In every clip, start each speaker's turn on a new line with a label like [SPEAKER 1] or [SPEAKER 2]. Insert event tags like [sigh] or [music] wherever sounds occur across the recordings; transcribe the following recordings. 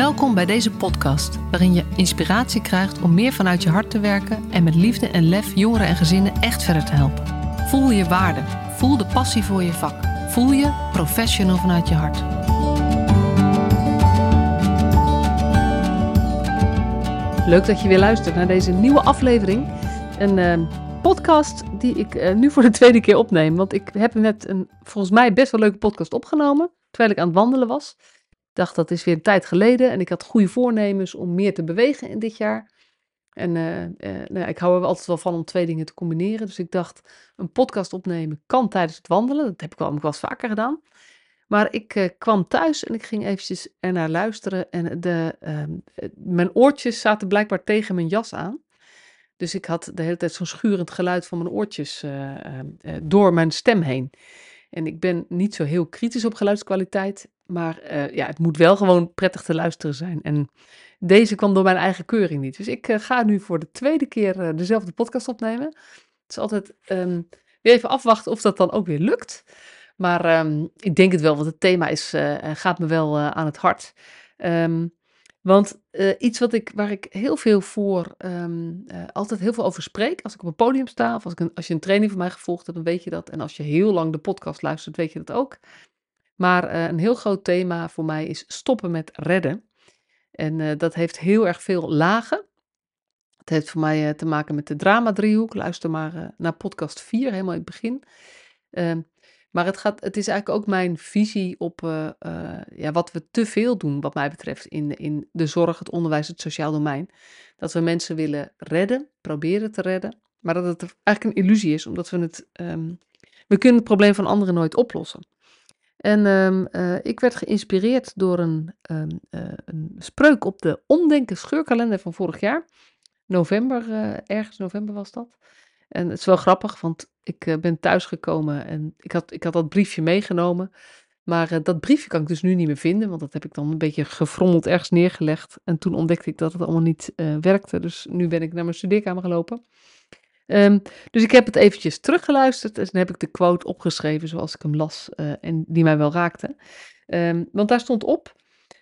[SPEAKER 1] Welkom bij deze podcast, waarin je inspiratie krijgt om meer vanuit je hart te werken en met liefde en lef jongeren en gezinnen echt verder te helpen. Voel je waarde, voel de passie voor je vak, voel je professional vanuit je hart. Leuk dat je weer luistert naar deze nieuwe aflevering. Een uh, podcast die ik uh, nu voor de tweede keer opneem. Want ik heb net een volgens mij best wel leuke podcast opgenomen. Terwijl ik aan het wandelen was. Dacht dat is weer een tijd geleden. En ik had goede voornemens om meer te bewegen in dit jaar. En uh, nou, ik hou er altijd wel van om twee dingen te combineren. Dus ik dacht, een podcast opnemen kan tijdens het wandelen. Dat heb ik wel, ik wel eens vaker gedaan. Maar ik uh, kwam thuis en ik ging eventjes ernaar luisteren. En de, uh, mijn oortjes zaten blijkbaar tegen mijn jas aan. Dus ik had de hele tijd zo'n schurend geluid van mijn oortjes uh, door mijn stem heen. En ik ben niet zo heel kritisch op geluidskwaliteit. Maar ja, het moet wel gewoon prettig te luisteren zijn. En deze kwam door mijn eigen keuring niet. Dus ik ga nu voor de tweede keer dezelfde podcast opnemen. Het is altijd um, weer even afwachten of dat dan ook weer lukt. Maar um, ik denk het wel, want het thema is, gaat me wel aan het hart. Um, want iets wat ik, waar ik heel veel voor, altijd heel veel over spreek, als ik op een podium sta, of als, ik als je een training van mij gevolgd hebt, dan weet je dat. En als je heel lang de podcast luistert, weet je dat ook. Maar een heel groot thema voor mij is stoppen met redden. En dat heeft heel erg veel lagen. Het heeft voor mij te maken met de drama-driehoek. Luister maar naar podcast 4, helemaal in het begin. Maar het, gaat, het is eigenlijk ook mijn visie op ja, wat we te veel doen, wat mij betreft, in, in de zorg, het onderwijs, het sociaal domein. Dat we mensen willen redden, proberen te redden, maar dat het eigenlijk een illusie is, omdat we het. Um, we kunnen het probleem van anderen nooit oplossen. En um, uh, ik werd geïnspireerd door een, um, een spreuk op de Omdenken scheurkalender van vorig jaar. November, ergens november was dat. En het is wel grappig, want ik ben thuisgekomen en ik had, ik had dat briefje meegenomen. Maar dat briefje kan ik dus nu niet meer vinden, want dat heb ik dan een beetje gefrommeld ergens neergelegd. En toen ontdekte ik dat het allemaal niet werkte. Dus nu ben ik naar mijn studeerkamer gelopen. Um, dus ik heb het eventjes teruggeluisterd en dan heb ik de quote opgeschreven zoals ik hem las en die mij wel raakte. Um, want daar stond op,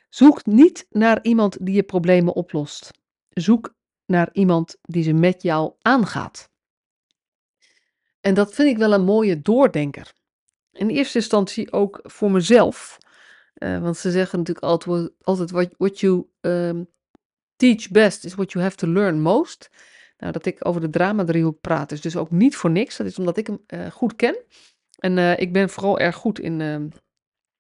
[SPEAKER 1] zoek niet naar iemand die je problemen oplost. Zoek naar iemand die ze met jou aangaat. En dat vind ik wel een mooie doordenker. In eerste instantie ook voor mezelf. Uh, want ze zeggen natuurlijk altijd, altijd what, what you um, teach best is what you have to learn most. Nou, dat ik over de drama-driehoek praat is dus ook niet voor niks. Dat is omdat ik hem uh, goed ken. En uh, ik ben vooral erg goed in ehm,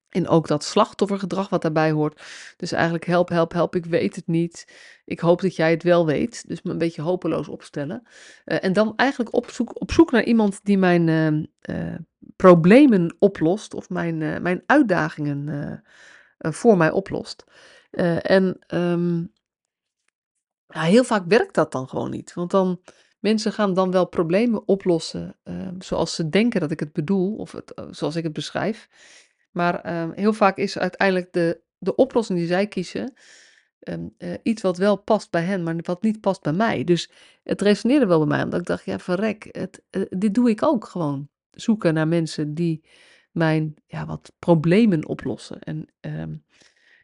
[SPEAKER 1] en ook dat slachtoffergedrag wat daarbij hoort. Dus eigenlijk help, help, help, ik weet het niet. Ik hoop dat jij het wel weet. Dus me een beetje hopeloos opstellen. Uh, en dan eigenlijk op zoek, op zoek naar iemand die mijn uh, problemen oplost. Of mijn, mijn uitdagingen voor mij oplost. en um, ja, heel vaak werkt dat dan gewoon niet. Want dan, mensen gaan dan wel problemen oplossen ehm, zoals ze denken dat ik het bedoel. Of het, zoals ik het beschrijf. Maar um, heel vaak is uiteindelijk de, de oplossing die zij kiezen um, uh, iets wat wel past bij hen, maar wat niet past bij mij. Dus het resoneerde wel bij mij, omdat ik dacht, ja verrek, het, uh, dit doe ik ook gewoon. Zoeken naar mensen die mijn ja, wat problemen oplossen. En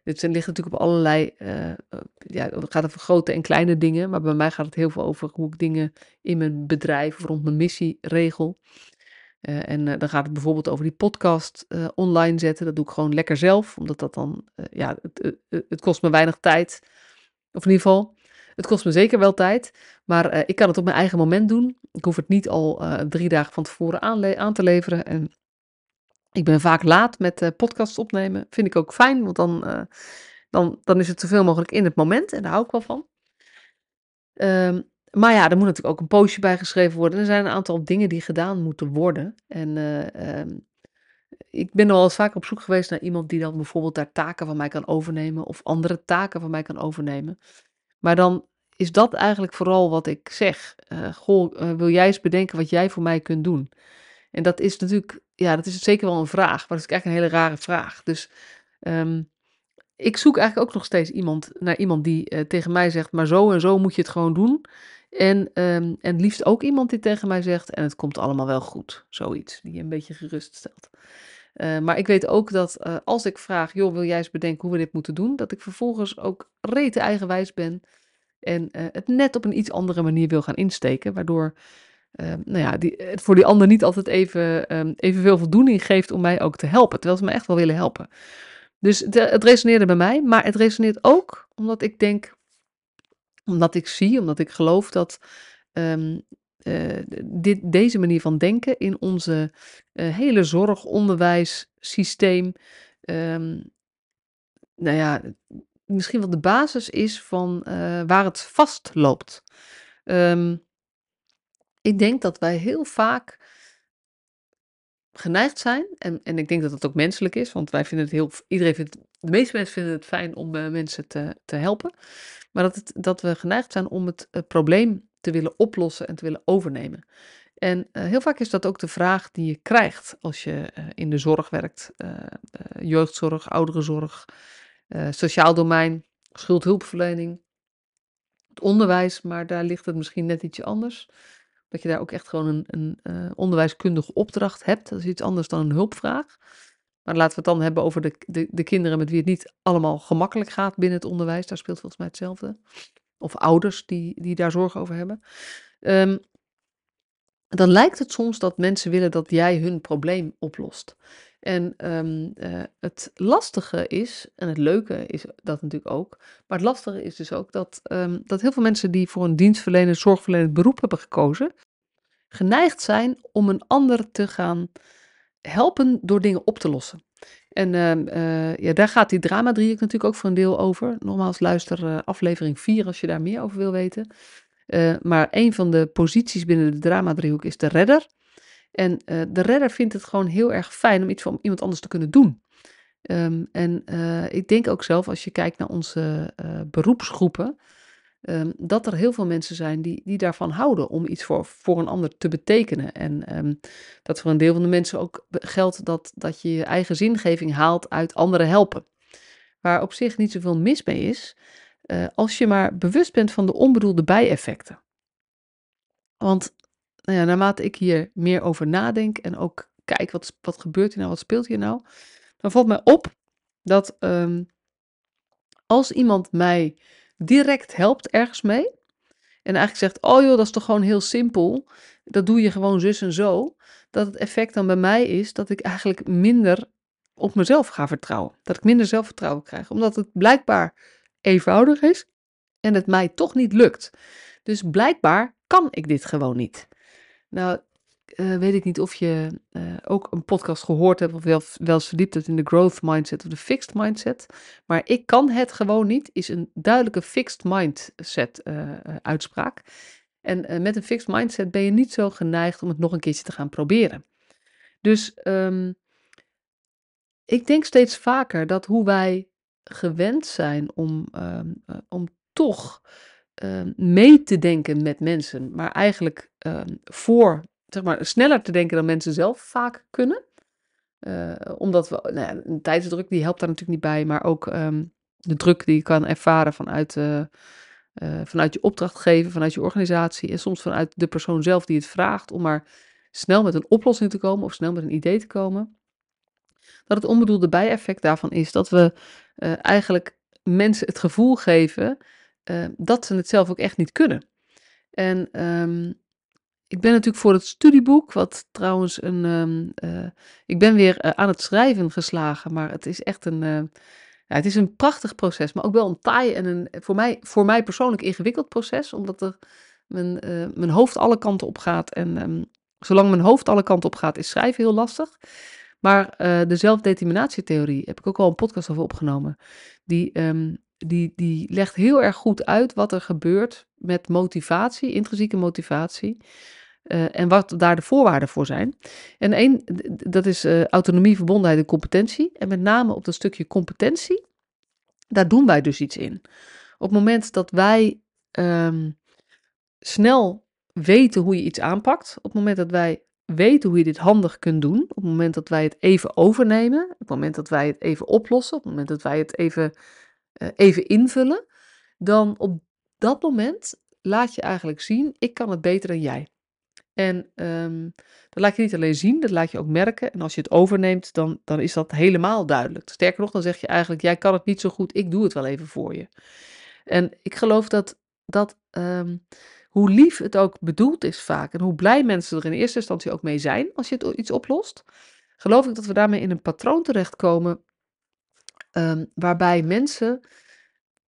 [SPEAKER 1] dit ligt natuurlijk op allerlei, uh, ja, het gaat over grote en kleine dingen, maar bij mij gaat het heel veel over hoe ik dingen in mijn bedrijf of rond mijn missie regel. En dan gaat het bijvoorbeeld over die podcast online zetten. Dat doe ik gewoon lekker zelf, omdat dat dan, ja, het, het, kost me weinig tijd. Of in ieder geval, het kost me zeker wel tijd. Maar ik kan het op mijn eigen moment doen. Ik hoef het niet al drie dagen van tevoren aan, te leveren. En ik ben vaak laat met podcasts opnemen. Vind ik ook fijn, want dan, dan, dan is het zoveel mogelijk in het moment. En daar hou ik wel van. Um, maar ja, er moet natuurlijk ook een postje bij geschreven worden. Er zijn een aantal dingen die gedaan moeten worden. En uh, um, ik ben al eens vaak op zoek geweest naar iemand die dan bijvoorbeeld daar taken van mij kan overnemen. Of andere taken van mij kan overnemen. Maar dan is dat eigenlijk vooral wat ik zeg. Goh, wil jij eens bedenken wat jij voor mij kunt doen? En dat is natuurlijk, ja, dat is zeker wel een vraag. Maar dat is eigenlijk een hele rare vraag. Dus um, ik zoek eigenlijk ook nog steeds iemand naar iemand die uh, tegen mij zegt, maar zo en zo moet je het gewoon doen. En, um, en liefst ook iemand die tegen mij zegt, en het komt allemaal wel goed. Zoiets, die je een beetje gerust stelt. Eh, maar ik weet ook dat eh, als ik vraag, joh, wil jij eens bedenken hoe we dit moeten doen, dat ik vervolgens ook rete eigenwijs ben en eh, het net op een iets andere manier wil gaan insteken, waardoor ehm, nou ja, die, het voor die ander niet altijd even, um, evenveel voldoening geeft om mij ook te helpen, terwijl ze me echt wel willen helpen. Dus het, resoneerde bij mij, maar het resoneert ook omdat ik denk, omdat ik zie, omdat ik geloof dat um, uh, dit, deze manier van denken in onze uh, hele zorg, onderwijs, systeem, um, nou ja, misschien wel de basis is van uh, waar het vastloopt. Um, ik denk dat wij heel vaak geneigd zijn, en, en ik denk dat dat ook menselijk is, want wij vinden het heel, iedereen vindt, de meeste mensen vinden het fijn om mensen te, te helpen, maar dat, het, dat we geneigd zijn om het, het probleem te willen oplossen en te willen overnemen. En uh, heel vaak is dat ook de vraag die je krijgt als je in de zorg werkt. Jeugdzorg, ouderenzorg, sociaal domein, schuldhulpverlening, het onderwijs, maar daar ligt het misschien net ietsje anders. Dat je daar ook echt gewoon een, een onderwijskundige opdracht hebt. Dat is iets anders dan een hulpvraag. Maar laten we het dan hebben over de, de, de kinderen met wie het niet allemaal gemakkelijk gaat binnen het onderwijs. Daar speelt volgens mij hetzelfde of ouders die, die daar zorgen over hebben. Um, dan lijkt het soms dat mensen willen dat jij hun probleem oplost. En um, uh, het lastige is, en het leuke is dat natuurlijk ook, maar het lastige is dus ook dat, um, dat heel veel mensen die voor een dienstverlenend, zorgverlenend beroep hebben gekozen, geneigd zijn om een ander te gaan helpen door dingen op te lossen. En uh, ja, daar gaat die drama driehoek natuurlijk ook voor een deel over. Nogmaals, luister uh, aflevering 4 als je daar meer over wil weten. Uh, maar een van de posities binnen de drama driehoek is de redder. En de redder vindt het gewoon heel erg fijn om iets voor iemand anders te kunnen doen. Um, en ik denk ook zelf, als je kijkt naar onze beroepsgroepen, um, dat er heel veel mensen zijn die, die daarvan houden om iets voor, voor een ander te betekenen. En um, dat voor een deel van de mensen ook geldt dat, dat je je eigen zingeving haalt uit anderen helpen. Waar op zich niet zoveel mis mee is, uh, als je maar bewust bent van de onbedoelde bijeffecten. Want nou ja, naarmate ik hier meer over nadenk en ook kijk wat, wat gebeurt hier nou, wat speelt hier nou, dan valt mij op dat um, als iemand mij direct helpt ergens mee. En eigenlijk zegt, oh joh, dat is toch gewoon heel simpel. Dat doe je gewoon zus en zo. Dat het effect dan bij mij is dat ik eigenlijk minder op mezelf ga vertrouwen. Dat ik minder zelfvertrouwen krijg. Omdat het blijkbaar eenvoudig is en het mij toch niet lukt. Dus blijkbaar kan ik dit gewoon niet. Nou, uh, weet ik niet of je uh, ook een podcast gehoord hebt of wel, eens verdiept hebt in de growth mindset of de fixed mindset. Maar ik kan het gewoon niet, is een duidelijke fixed mindset uh, uitspraak. En met een fixed mindset ben je niet zo geneigd om het nog een keertje te gaan proberen. Dus um, ik denk steeds vaker dat hoe wij gewend zijn om, um, om toch um, mee te denken met mensen, maar eigenlijk voor zeg maar, sneller te denken dan mensen zelf vaak kunnen. Uh, omdat we, nou ja, een tijdsdruk die helpt daar natuurlijk niet bij, maar ook um, de druk die je kan ervaren vanuit, uh, uh, vanuit je opdrachtgever, vanuit je organisatie en soms vanuit de persoon zelf die het vraagt om maar snel met een oplossing te komen of snel met een idee te komen. Dat het onbedoelde bijeffect daarvan is dat we eigenlijk mensen het gevoel geven dat ze het zelf ook echt niet kunnen. En um, ik ben natuurlijk voor het studieboek, wat trouwens een. Um, uh, ik ben weer uh, aan het schrijven geslagen, maar het is echt een. Uh, ja, het is een prachtig proces, maar ook wel een taai en een voor mij, voor mij persoonlijk ingewikkeld proces, omdat er mijn, mijn hoofd alle kanten op gaat. En um, zolang mijn hoofd alle kanten op gaat, is schrijven heel lastig. Maar de zelfdeterminatietheorie heb ik ook al een podcast over opgenomen. Die, um, die, die legt heel erg goed uit wat er gebeurt met motivatie, intrinsieke motivatie. Uh, en wat daar de voorwaarden voor zijn. En één, dat is uh, autonomie, verbondenheid en competentie. En met name op dat stukje competentie, daar doen wij dus iets in. Op het moment dat wij um, snel weten hoe je iets aanpakt, op het moment dat wij weten hoe je dit handig kunt doen, op het moment dat wij het even overnemen, op het moment dat wij het even oplossen, op het moment dat wij het even, even invullen, dan op dat moment laat je eigenlijk zien, ik kan het beter dan jij. En ehm, dat laat je niet alleen zien, dat laat je ook merken. En als je het overneemt, dan, dan is dat helemaal duidelijk. Sterker nog, dan zeg je eigenlijk: jij kan het niet zo goed, ik doe het wel even voor je. En ik geloof dat, dat ehm, hoe lief het ook bedoeld is vaak en hoe blij mensen er in eerste instantie ook mee zijn als je het iets oplost, geloof ik dat we daarmee in een patroon terechtkomen um, waarbij mensen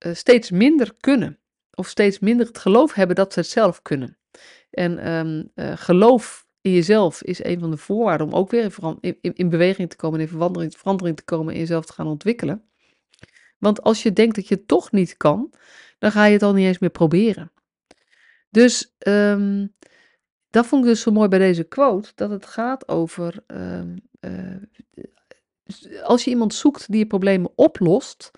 [SPEAKER 1] uh, steeds minder kunnen of steeds minder het geloof hebben dat ze het zelf kunnen. En um, uh, geloof in jezelf is een van de voorwaarden om ook weer in, in, in beweging te komen, in verandering, verandering te komen en jezelf te gaan ontwikkelen. Want als je denkt dat je het toch niet kan, dan ga je het al niet eens meer proberen. Dus um, dat vond ik dus zo mooi bij deze quote, dat het gaat over uh, als je iemand zoekt die je problemen oplost,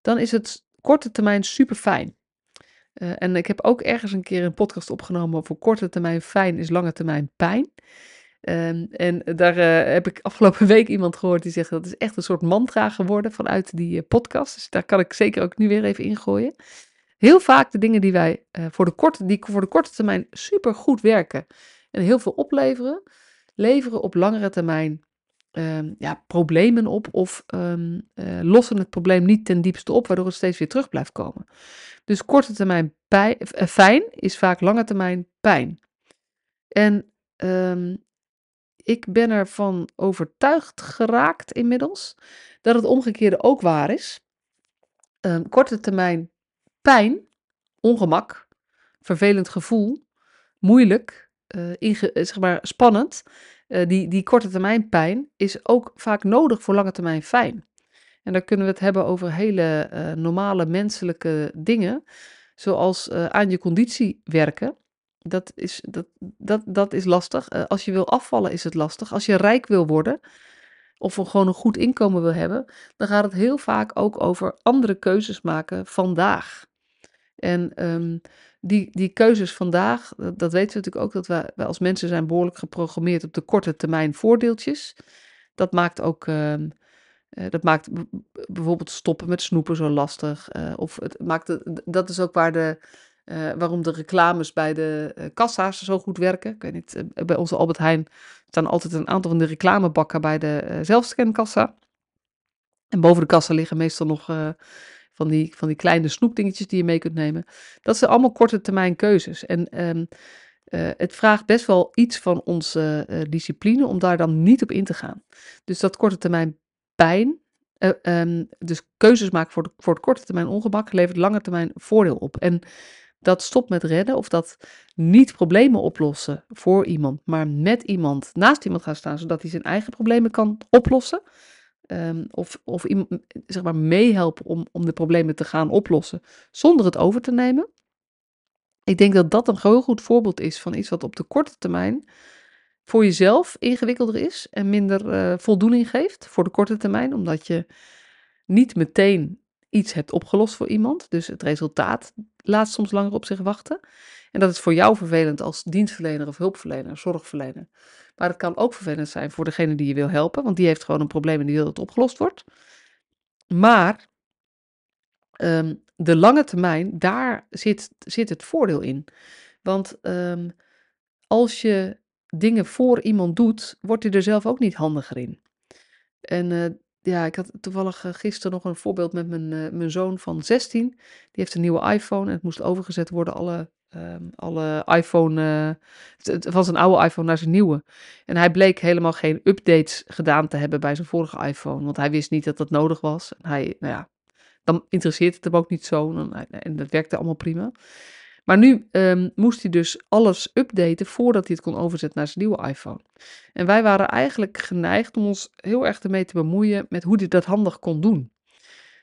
[SPEAKER 1] dan is het korte termijn super fijn. Uh, en ik heb ook ergens een keer een podcast opgenomen over korte termijn fijn is lange termijn pijn. Um, en daar uh, heb ik afgelopen [laughs] week iemand gehoord die zegt dat is echt een soort mantra geworden vanuit die uh, podcast. Dus daar kan ik zeker ook nu weer even ingooien. Heel vaak de dingen die wij voor, de korte, die voor de korte termijn super goed werken en heel veel opleveren, leveren op langere termijn um, ja, problemen op of um, uh, lossen het probleem niet ten diepste op, waardoor het steeds weer terug blijft komen. Dus korte termijn pijn, uh, fijn is vaak lange termijn pijn. En um, ik ben ervan overtuigd geraakt inmiddels dat het omgekeerde ook waar is. korte termijn pijn, ongemak, vervelend gevoel, moeilijk, zeg maar spannend, uh, die, die korte termijn pijn is ook vaak nodig voor lange termijn fijn. En dan kunnen we het hebben over hele uh, normale menselijke dingen, zoals uh, aan je conditie werken. Dat is, dat, dat, dat is lastig. als je wil afvallen is het lastig. Als je rijk wil worden of gewoon een goed inkomen wil hebben, dan gaat het heel vaak ook over andere keuzes maken vandaag. En um, die, die keuzes vandaag, dat, dat, weten we natuurlijk ook, dat wij als mensen zijn behoorlijk geprogrammeerd op de korte termijn voordeeltjes. Dat maakt ook, uh, dat maakt bijvoorbeeld stoppen met snoepen zo lastig. Uh, of het maakt, dat is ook waar de, uh, waarom de reclames bij de kassa's zo goed werken. Ik weet niet, bij onze Albert Heijn staan altijd een aantal van de reclamebakken bij de zelfscankassa. En boven de kassa liggen meestal nog van die, van die kleine snoepdingetjes die je mee kunt nemen. Dat zijn allemaal korte termijn keuzes. En um, uh, het vraagt best wel iets van onze uh, discipline om daar dan niet op in te gaan. Dus dat korte termijn pijn, uh, um, dus keuzes maken voor, de, voor het korte termijn ongemak, levert lange termijn voordeel op. En dat stopt met redden of dat niet problemen oplossen voor iemand, maar met iemand naast iemand gaan staan, zodat hij zijn eigen problemen kan oplossen. Um, of, of zeg maar meehelpen om, om de problemen te gaan oplossen zonder het over te nemen. Ik denk dat dat een heel goed voorbeeld is van iets wat op de korte termijn voor jezelf ingewikkelder is en minder uh, voldoening geeft voor de korte termijn, omdat je niet meteen iets hebt opgelost voor iemand. Dus het resultaat laat soms langer op zich wachten. En dat is voor jou vervelend als dienstverlener of hulpverlener, zorgverlener. Maar het kan ook vervelend zijn voor degene die je wil helpen, want die heeft gewoon een probleem en die wil dat het opgelost wordt. Maar um, de lange termijn, daar zit, zit het voordeel in. Want um, als je dingen voor iemand doet, wordt hij er zelf ook niet handiger in. En uh, ja, ik had toevallig uh, gisteren nog een voorbeeld met mijn, uh, mijn zoon van 16. Die heeft een nieuwe iPhone en het moest overgezet worden alle um, alle iPhone, uh, van zijn oude iPhone naar zijn nieuwe. En hij bleek helemaal geen updates gedaan te hebben bij zijn vorige iPhone, want hij wist niet dat dat nodig was. En hij, nou ja, dan interesseert het hem ook niet zo en, en dat werkte allemaal prima. Maar nu um, moest hij dus alles updaten voordat hij het kon overzetten naar zijn nieuwe iPhone. En wij waren eigenlijk geneigd om ons heel erg ermee te bemoeien met hoe hij dat handig kon doen.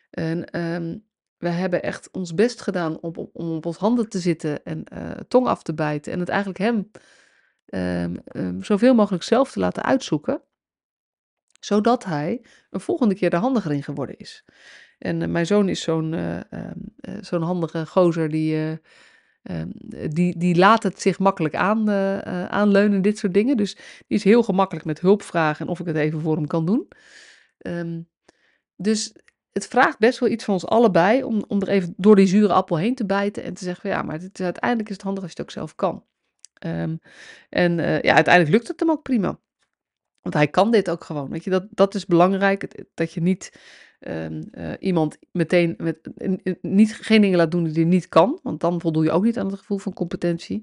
[SPEAKER 1] En um, we hebben echt ons best gedaan om, om, op ons handen te zitten en uh, tong af te bijten. En het eigenlijk hem um, zoveel mogelijk zelf te laten uitzoeken. Zodat hij een volgende keer er handiger in geworden is. En uh, mijn zoon is zo'n uh, zo'n handige gozer die, die, die laat het zich makkelijk aan, aanleunen, dit soort dingen. Dus die is heel gemakkelijk met hulp vragen en of ik het even voor hem kan doen. Um, dus het vraagt best wel iets van ons allebei om, om er even door die zure appel heen te bijten en te zeggen: ja, maar het, uiteindelijk is het handig als je het ook zelf kan. Ehm, en eh, ja, uiteindelijk lukt het hem ook prima. Want hij kan dit ook gewoon. Weet je, dat, dat is belangrijk. Dat je niet ehm, eh, iemand meteen met, niet, geen dingen laat doen die hij niet kan. Want dan voldoe je ook niet aan het gevoel van competentie.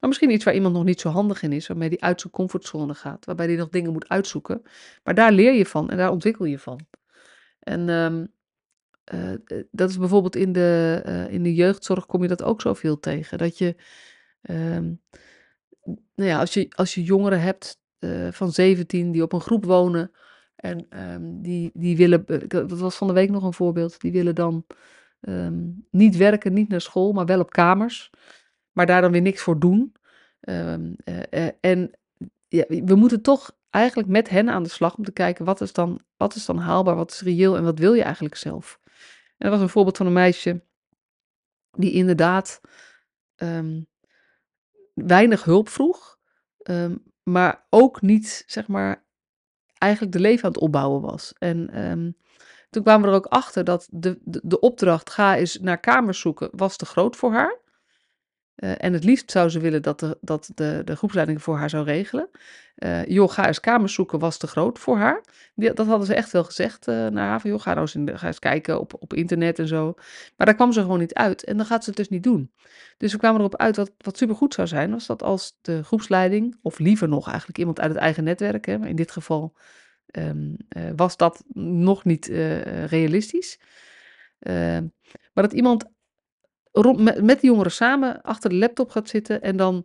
[SPEAKER 1] Maar misschien iets waar iemand nog niet zo handig in is. Waarmee hij uit zijn comfortzone gaat. Waarbij hij nog dingen moet uitzoeken. Maar daar leer je van en daar ontwikkel je van. En ehm, eh, dat is bijvoorbeeld in de, in de jeugdzorg kom je dat ook zoveel tegen. Dat je, ehm, nou ja, als je, als je jongeren hebt van 17 die op een groep wonen en um, die, die willen, dat was van de week nog een voorbeeld, die willen dan um, niet werken, niet naar school, maar wel op kamers, maar daar dan weer niks voor doen. en ja, we moeten toch eigenlijk met hen aan de slag om te kijken wat is dan, wat is dan haalbaar, wat is reëel en wat wil je eigenlijk zelf. En er was een voorbeeld van een meisje die inderdaad weinig hulp vroeg, maar ook niet, zeg maar, eigenlijk de leven aan het opbouwen was. En um, toen kwamen we er ook achter dat de, de, de opdracht ga eens naar kamers zoeken was te groot voor haar. Uh, en het liefst zou ze willen dat de, dat de, de groepsleiding voor haar zou regelen. Uh, joh, ga eens kamers zoeken was te groot voor haar. Dat hadden ze echt wel gezegd uh, naar haar. Van, joh, ga, nou eens in ga eens kijken op, op internet en zo. Maar daar kwam ze gewoon niet uit. En dan gaat ze het dus niet doen. Dus we kwamen erop uit wat, wat supergoed zou zijn. Was dat als de groepsleiding, of liever nog eigenlijk iemand uit het eigen netwerk. Hè, maar in dit geval um, was dat nog niet realistisch. Ehm, maar dat iemand met, de jongeren samen achter de laptop gaat zitten en dan,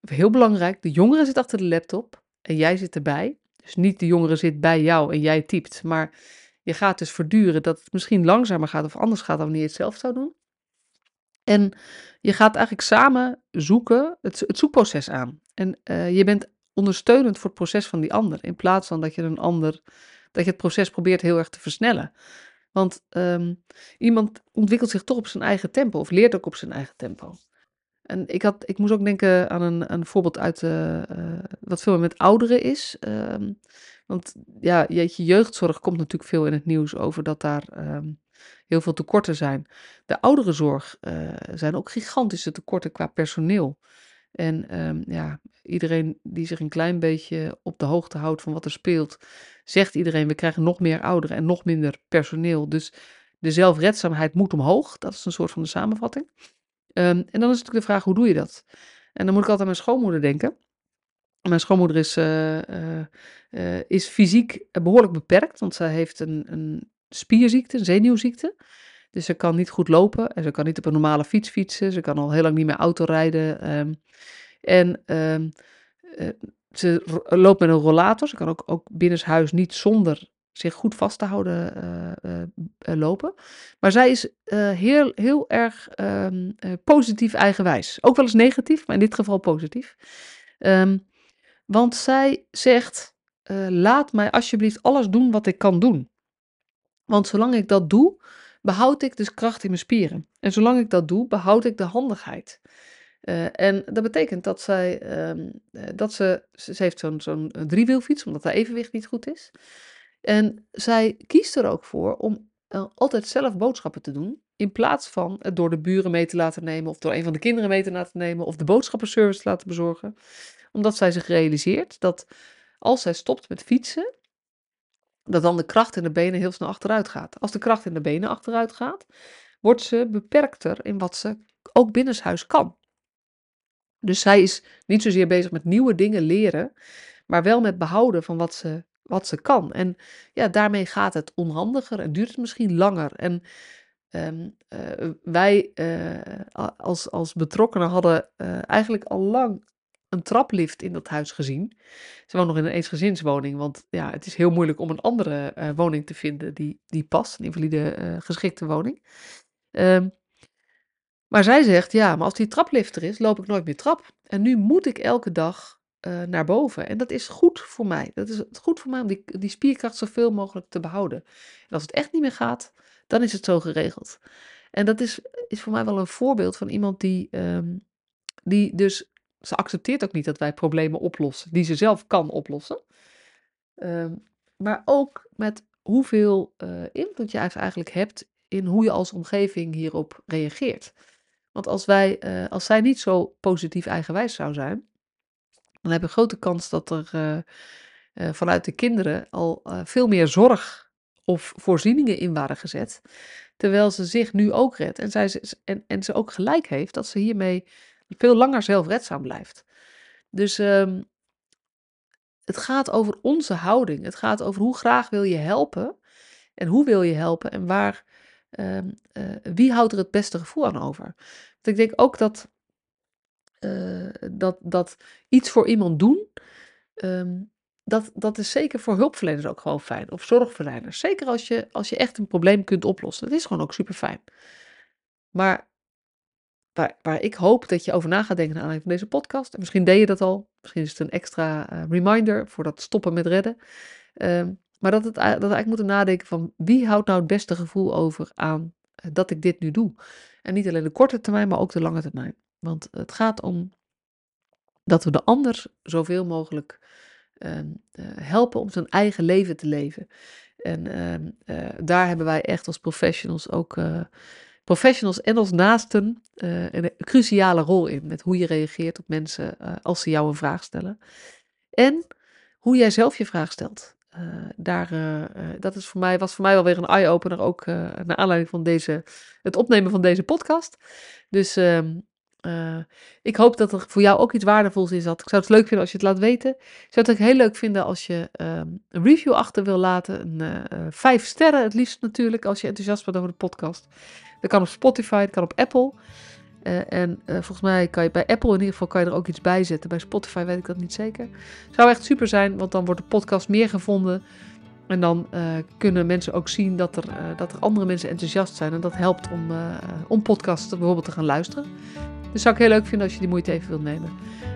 [SPEAKER 1] heel belangrijk, de jongere zit achter de laptop en jij zit erbij. Dus niet de jongere zit bij jou en jij typt, maar je gaat dus verduren dat het misschien langzamer gaat of anders gaat dan wanneer je het zelf zou doen. En je gaat eigenlijk samen zoeken, het, zoekproces aan. En uh, je bent ondersteunend voor het proces van die ander, in plaats van dat je een ander, dat je het proces probeert heel erg te versnellen. Want um, iemand ontwikkelt zich toch op zijn eigen tempo, of leert ook op zijn eigen tempo. En ik, had, ik moest ook denken aan een, een voorbeeld uit uh, wat veel met ouderen is. Um, want ja, jeetje, jeugdzorg komt natuurlijk veel in het nieuws over dat daar um, heel veel tekorten zijn. De ouderenzorg uh, zijn ook gigantische tekorten qua personeel. En um, ja, iedereen die zich een klein beetje op de hoogte houdt van wat er speelt, zegt iedereen: we krijgen nog meer ouderen en nog minder personeel. Dus de zelfredzaamheid moet omhoog. Dat is een soort van de samenvatting. Um, en dan is natuurlijk de vraag: hoe doe je dat? En dan moet ik altijd aan mijn schoonmoeder denken. Mijn schoonmoeder is, uh, uh, uh, is fysiek behoorlijk beperkt, want zij heeft een, een spierziekte, een zenuwziekte. Dus ze kan niet goed lopen en ze kan niet op een normale fiets fietsen. Ze kan al heel lang niet meer auto rijden. Um, en um, uh, ze loopt met een rollator. Ze kan ook, ook binnenshuis niet zonder zich goed vast te houden uh, uh, lopen. Maar zij is heel, heel erg um, positief eigenwijs. Ook wel eens negatief, maar in dit geval positief. Want zij zegt: laat mij alsjeblieft alles doen wat ik kan doen. Want zolang ik dat doe, behoud ik dus kracht in mijn spieren. En zolang ik dat doe, behoud ik de handigheid. Uh, en dat betekent dat zij, um, dat ze, ze heeft zo'n zo'n driewielfiets, omdat haar evenwicht niet goed is. En zij kiest er ook voor om uh, altijd zelf boodschappen te doen, in plaats van het door de buren mee te laten nemen, of door een van de kinderen mee te laten nemen, of de boodschappenservice te laten bezorgen. Omdat zij zich realiseert dat als zij stopt met fietsen, dat dan de kracht in de benen heel snel achteruit gaat. Als de kracht in de benen achteruit gaat, wordt ze beperkter in wat ze ook binnenshuis kan. Dus zij is niet zozeer bezig met nieuwe dingen leren, maar wel met behouden van wat ze, wat ze kan. En ja, daarmee gaat het onhandiger en duurt het misschien langer. En um, uh, wij uh, als, als betrokkenen hadden uh, eigenlijk al lang een traplift in dat huis gezien. Ze wonen nog in een eensgezinswoning, want ja, het is heel moeilijk om een andere uh, woning te vinden die, die past, een invalide uh, geschikte woning. Um, maar zij zegt, ja, maar als die traplift er is, loop ik nooit meer trap. En nu moet ik elke dag uh, naar boven. En dat is goed voor mij. Dat is goed voor mij om die, die spierkracht zoveel mogelijk te behouden. En als het echt niet meer gaat, dan is het zo geregeld. En dat is, is voor mij wel een voorbeeld van iemand die, um, die dus ze accepteert ook niet dat wij problemen oplossen die ze zelf kan oplossen. Um, maar ook met hoeveel uh, invloed je eigenlijk hebt in hoe je als omgeving hierop reageert. Want als, wij, eh, als zij niet zo positief eigenwijs zou zijn, dan heb je grote kans dat er eh, eh, vanuit de kinderen al veel meer zorg of voorzieningen in waren gezet. Terwijl ze zich nu ook redt. En, zij, en, en ze ook gelijk heeft dat ze hiermee veel langer zelfredzaam blijft. Dus ehm, het gaat over onze houding. Het gaat over hoe graag wil je helpen. En hoe wil je helpen en waar, ehm, eh, wie houdt er het beste gevoel aan over? Want ik denk ook dat, uh, dat, dat iets voor iemand doen, ehm, dat, dat is zeker voor hulpverleners ook gewoon fijn. Of zorgverleners. Zeker als je, als je echt een probleem kunt oplossen. Dat is gewoon ook super fijn. Maar waar, ik hoop dat je over na gaat denken naar aanleiding van deze podcast. En misschien deed je dat al. Misschien is het een extra uh, reminder voor dat stoppen met redden. Um, maar dat, het, dat we eigenlijk moeten nadenken van wie houdt nou het beste gevoel over aan eh, dat ik dit nu doe. En niet alleen de korte termijn, maar ook de lange termijn. Want het gaat om dat we de ander zoveel mogelijk ehm, eh, helpen om zijn eigen leven te leven. En ehm, eh, daar hebben wij echt als professionals ook, professionals en als naasten, een cruciale rol in. Met hoe je reageert op mensen als ze jou een vraag stellen. En hoe jij zelf je vraag stelt. Uh, daar, dat is voor mij, was voor mij wel weer een eye-opener, ook naar aanleiding van deze, het opnemen van deze podcast. Dus ehm, ik hoop dat er voor jou ook iets waardevols in zat. Ik zou het leuk vinden als je het laat weten. Ik zou het ook heel leuk vinden als je ehm, een review achter wil laten. Een, vijf sterren het liefst natuurlijk, als je enthousiast bent over de podcast. Dat kan op Spotify, dat kan op Apple. Uh, en uh, volgens mij kan je bij Apple in ieder geval kan je er ook iets bij zetten. Bij Spotify weet ik dat niet zeker. Zou echt super zijn, want dan wordt de podcast meer gevonden. En dan uh, kunnen mensen ook zien dat er, dat er andere mensen enthousiast zijn. En dat helpt om, om podcasts bijvoorbeeld te gaan luisteren. Dus zou ik heel leuk vinden als je die moeite even wilt nemen.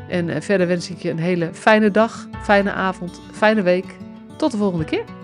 [SPEAKER 1] En verder wens ik je een hele fijne dag, fijne avond, fijne week. Tot de volgende keer.